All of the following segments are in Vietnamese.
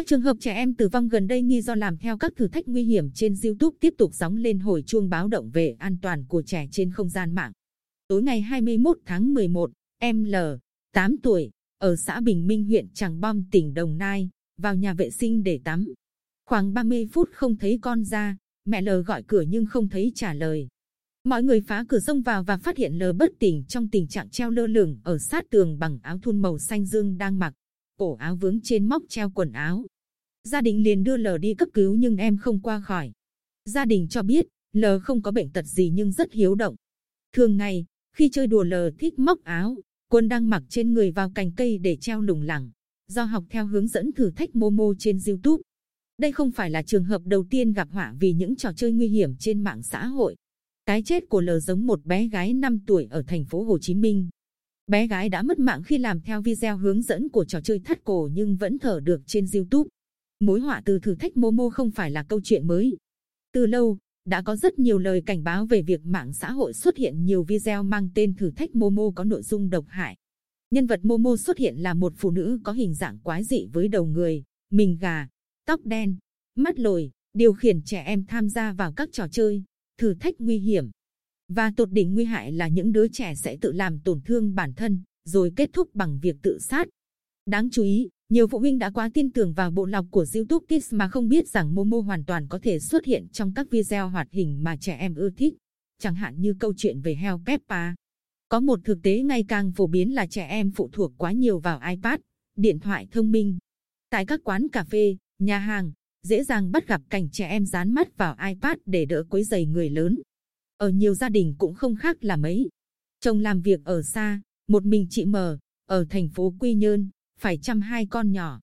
Các trường hợp trẻ em tử vong gần đây nghi do làm theo các thử thách nguy hiểm trên YouTube tiếp tục sóng lên hồi chuông báo động về an toàn của trẻ trên không gian mạng. Tối ngày 21 tháng 11, em L, 8 tuổi, ở xã Bình Minh huyện Tràng Bom tỉnh Đồng Nai, vào nhà vệ sinh để tắm. Khoảng 30 phút không thấy con ra, mẹ L gọi cửa nhưng không thấy trả lời. Mọi người phá cửa xông vào và phát hiện L bất tỉnh trong tình trạng treo lơ lửng ở sát tường bằng áo thun màu xanh dương đang mặc, cổ áo vướng trên móc treo quần áo. Gia đình liền đưa L đi cấp cứu nhưng em không qua khỏi. Gia đình cho biết, L không có bệnh tật gì nhưng rất hiếu động. Thường ngày, khi chơi đùa L thích móc áo, quân đang mặc trên người vào cành cây để treo lủng lẳng, do học theo hướng dẫn thử thách Momo trên YouTube. Đây không phải là trường hợp đầu tiên gặp họa vì những trò chơi nguy hiểm trên mạng xã hội. Cái chết của L giống một bé gái 5 tuổi ở thành phố Hồ Chí Minh. Bé gái đã mất mạng khi làm theo video hướng dẫn của trò chơi thắt cổ nhưng vẫn thở được trên YouTube. Mối họa từ thử thách Momo không phải là câu chuyện mới. Từ lâu, đã có rất nhiều lời cảnh báo về việc mạng xã hội xuất hiện nhiều video mang tên thử thách Momo có nội dung độc hại. Nhân vật Momo xuất hiện là một phụ nữ có hình dạng quái dị với đầu người, mình gà, tóc đen, mắt lồi, điều khiển trẻ em tham gia vào các trò chơi, thử thách nguy hiểm. Và tột đỉnh nguy hại là những đứa trẻ sẽ tự làm tổn thương bản thân, rồi kết thúc bằng việc tự sát. Đáng chú ý, nhiều phụ huynh đã quá tin tưởng vào bộ lọc của YouTube Kids mà không biết rằng Momo hoàn toàn có thể xuất hiện trong các video hoạt hình mà trẻ em ưa thích, chẳng hạn như câu chuyện về heo Peppa. Có một thực tế ngày càng phổ biến là trẻ em phụ thuộc quá nhiều vào iPad, điện thoại thông minh. Tại các quán cà phê, nhà hàng, dễ dàng bắt gặp cảnh trẻ em dán mắt vào iPad để đỡ quấy giày người lớn. Ở nhiều gia đình cũng không khác là mấy. Chồng làm việc ở xa, một mình chị mờ ở thành phố Quy Nhơn, phải chăm hai con nhỏ.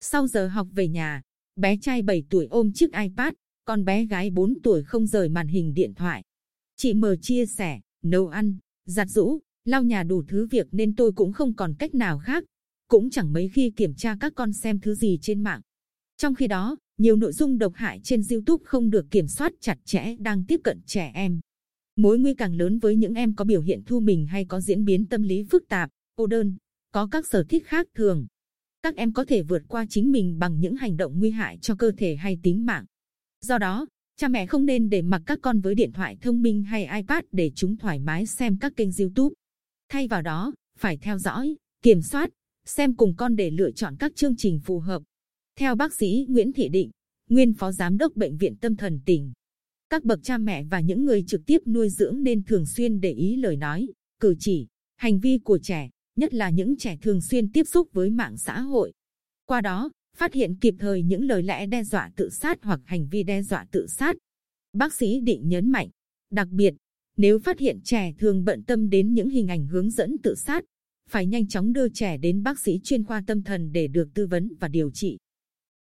Sau giờ học về nhà, bé trai 7 tuổi ôm chiếc iPad, con bé gái 4 tuổi không rời màn hình điện thoại. Chị mờ chia sẻ, nấu ăn, giặt rũ, lau nhà đủ thứ việc nên tôi cũng không còn cách nào khác. Cũng chẳng mấy khi kiểm tra các con xem thứ gì trên mạng. Trong khi đó, nhiều nội dung độc hại trên YouTube không được kiểm soát chặt chẽ đang tiếp cận trẻ em. Mối nguy càng lớn với những em có biểu hiện thu mình hay có diễn biến tâm lý phức tạp, cô đơn, có các sở thích khác thường. Các em có thể vượt qua chính mình bằng những hành động nguy hại cho cơ thể hay tính mạng. Do đó, cha mẹ không nên để mặc các con với điện thoại thông minh hay iPad để chúng thoải mái xem các kênh YouTube. Thay vào đó, phải theo dõi, kiểm soát, xem cùng con để lựa chọn các chương trình phù hợp. Theo bác sĩ Nguyễn Thị Định, nguyên phó giám đốc bệnh viện tâm thần tỉnh, các bậc cha mẹ và những người trực tiếp nuôi dưỡng nên thường xuyên để ý lời nói, cử chỉ, hành vi của trẻ, nhất là những trẻ thường xuyên tiếp xúc với mạng xã hội. Qua đó, phát hiện kịp thời những lời lẽ đe dọa tự sát hoặc hành vi đe dọa tự sát. Bác sĩ định nhấn mạnh, đặc biệt, nếu phát hiện trẻ thường bận tâm đến những hình ảnh hướng dẫn tự sát, phải nhanh chóng đưa trẻ đến bác sĩ chuyên khoa tâm thần để được tư vấn và điều trị.